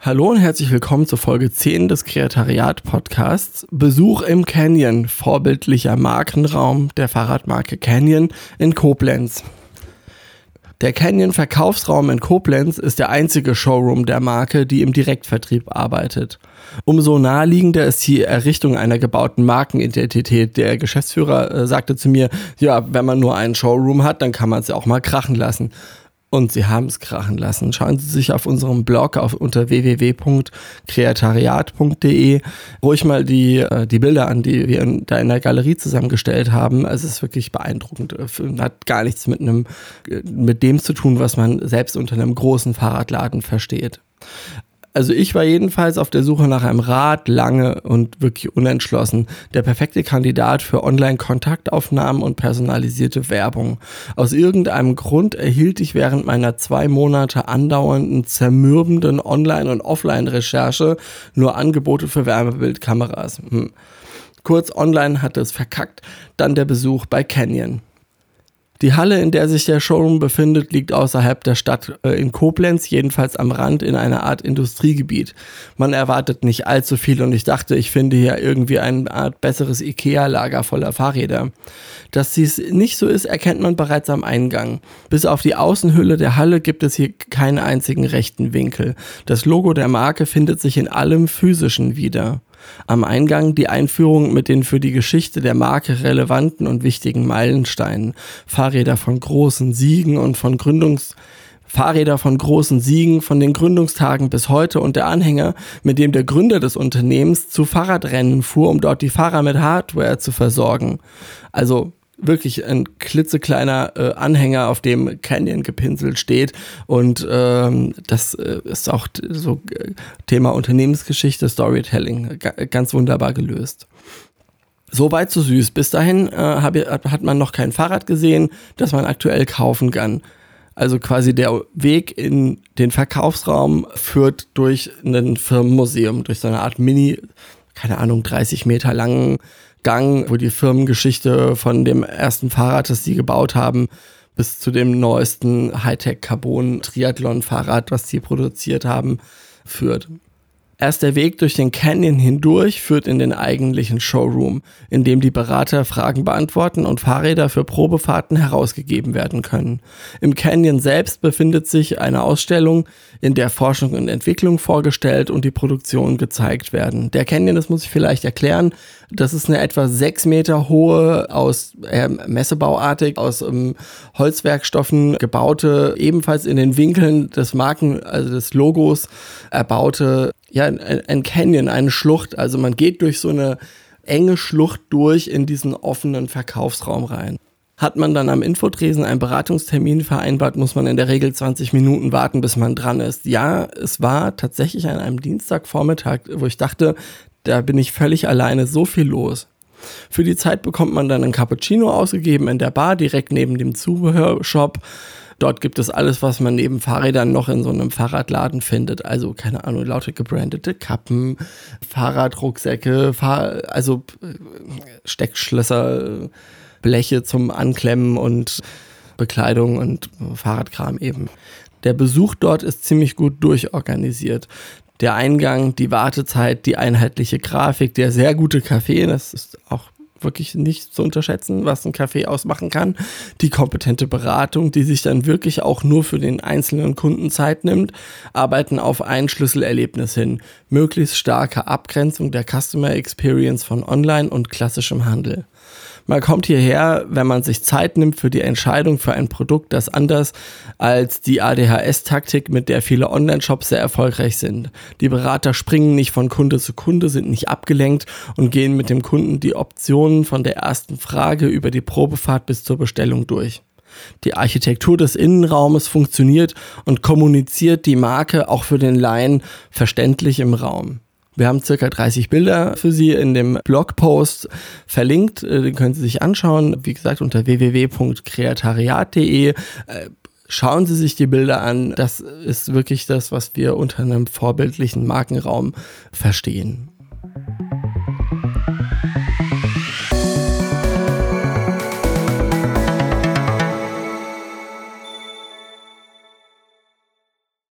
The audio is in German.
Hallo und herzlich willkommen zur Folge 10 des Kreatariat Podcasts. Besuch im Canyon, vorbildlicher Markenraum der Fahrradmarke Canyon in Koblenz. Der Canyon Verkaufsraum in Koblenz ist der einzige Showroom der Marke, die im Direktvertrieb arbeitet. Umso naheliegender ist die Errichtung einer gebauten Markenidentität. Der Geschäftsführer äh, sagte zu mir, ja, wenn man nur einen Showroom hat, dann kann man es ja auch mal krachen lassen. Und sie haben es krachen lassen. Schauen Sie sich auf unserem Blog auf, unter www.kreatariat.de ruhig mal die, äh, die Bilder an, die wir in, da in der Galerie zusammengestellt haben. Es ist wirklich beeindruckend. Hat gar nichts mit einem, mit dem zu tun, was man selbst unter einem großen Fahrradladen versteht. Also ich war jedenfalls auf der Suche nach einem Rad lange und wirklich unentschlossen. Der perfekte Kandidat für Online-Kontaktaufnahmen und personalisierte Werbung. Aus irgendeinem Grund erhielt ich während meiner zwei Monate andauernden, zermürbenden Online- und Offline-Recherche nur Angebote für Wärmebildkameras. Hm. Kurz online hat es verkackt, dann der Besuch bei Canyon. Die Halle, in der sich der Showroom befindet, liegt außerhalb der Stadt äh, in Koblenz, jedenfalls am Rand in einer Art Industriegebiet. Man erwartet nicht allzu viel und ich dachte, ich finde hier irgendwie eine Art besseres IKEA-Lager voller Fahrräder. Dass dies nicht so ist, erkennt man bereits am Eingang. Bis auf die Außenhülle der Halle gibt es hier keinen einzigen rechten Winkel. Das Logo der Marke findet sich in allem Physischen wieder. Am Eingang die Einführung mit den für die Geschichte der Marke relevanten und wichtigen Meilensteinen. Fahrräder von großen Siegen und von Gründungs Fahrräder von großen Siegen von den Gründungstagen bis heute und der Anhänger, mit dem der Gründer des Unternehmens zu Fahrradrennen fuhr, um dort die Fahrer mit Hardware zu versorgen. Also wirklich ein klitzekleiner äh, Anhänger, auf dem Canyon gepinselt steht. Und ähm, das äh, ist auch so äh, Thema Unternehmensgeschichte, Storytelling, ganz wunderbar gelöst. So weit so süß. Bis dahin äh, hab, hat man noch kein Fahrrad gesehen, das man aktuell kaufen kann. Also quasi der Weg in den Verkaufsraum führt durch ein Firmenmuseum, durch so eine Art Mini, keine Ahnung, 30 Meter langen Gang, wo die Firmengeschichte von dem ersten Fahrrad, das sie gebaut haben, bis zu dem neuesten Hightech-Carbon-Triathlon-Fahrrad, was sie produziert haben, führt. Erst der Weg durch den Canyon hindurch führt in den eigentlichen Showroom, in dem die Berater Fragen beantworten und Fahrräder für Probefahrten herausgegeben werden können. Im Canyon selbst befindet sich eine Ausstellung, in der Forschung und Entwicklung vorgestellt und die Produktion gezeigt werden. Der Canyon, das muss ich vielleicht erklären, das ist eine etwa sechs Meter hohe, aus äh, Messebauartig, aus ähm, Holzwerkstoffen gebaute, ebenfalls in den Winkeln des Marken, also des Logos erbaute ja, ein, ein Canyon, eine Schlucht. Also man geht durch so eine enge Schlucht durch in diesen offenen Verkaufsraum rein. Hat man dann am Infotresen einen Beratungstermin vereinbart, muss man in der Regel 20 Minuten warten, bis man dran ist. Ja, es war tatsächlich an einem Dienstagvormittag, wo ich dachte, da bin ich völlig alleine, so viel los. Für die Zeit bekommt man dann ein Cappuccino ausgegeben in der Bar, direkt neben dem Zubehörshop. Dort gibt es alles, was man neben Fahrrädern noch in so einem Fahrradladen findet. Also, keine Ahnung, lauter gebrandete Kappen, Fahrradrucksäcke, Fahr also äh, Steckschlösser, Bleche zum Anklemmen und Bekleidung und Fahrradkram eben. Der Besuch dort ist ziemlich gut durchorganisiert. Der Eingang, die Wartezeit, die einheitliche Grafik, der sehr gute Kaffee, das ist auch wirklich nicht zu unterschätzen, was ein Café ausmachen kann. Die kompetente Beratung, die sich dann wirklich auch nur für den einzelnen Kunden Zeit nimmt, arbeiten auf ein Schlüsselerlebnis hin. Möglichst starke Abgrenzung der Customer Experience von Online und klassischem Handel. Man kommt hierher, wenn man sich Zeit nimmt für die Entscheidung für ein Produkt, das anders als die ADHS-Taktik, mit der viele Online-Shops sehr erfolgreich sind. Die Berater springen nicht von Kunde zu Kunde, sind nicht abgelenkt und gehen mit dem Kunden die Optionen von der ersten Frage über die Probefahrt bis zur Bestellung durch. Die Architektur des Innenraumes funktioniert und kommuniziert die Marke auch für den Laien verständlich im Raum. Wir haben circa 30 Bilder für Sie in dem Blogpost verlinkt. Äh, den können Sie sich anschauen. Wie gesagt, unter www.kreatariat.de. Äh, schauen Sie sich die Bilder an. Das ist wirklich das, was wir unter einem vorbildlichen Markenraum verstehen.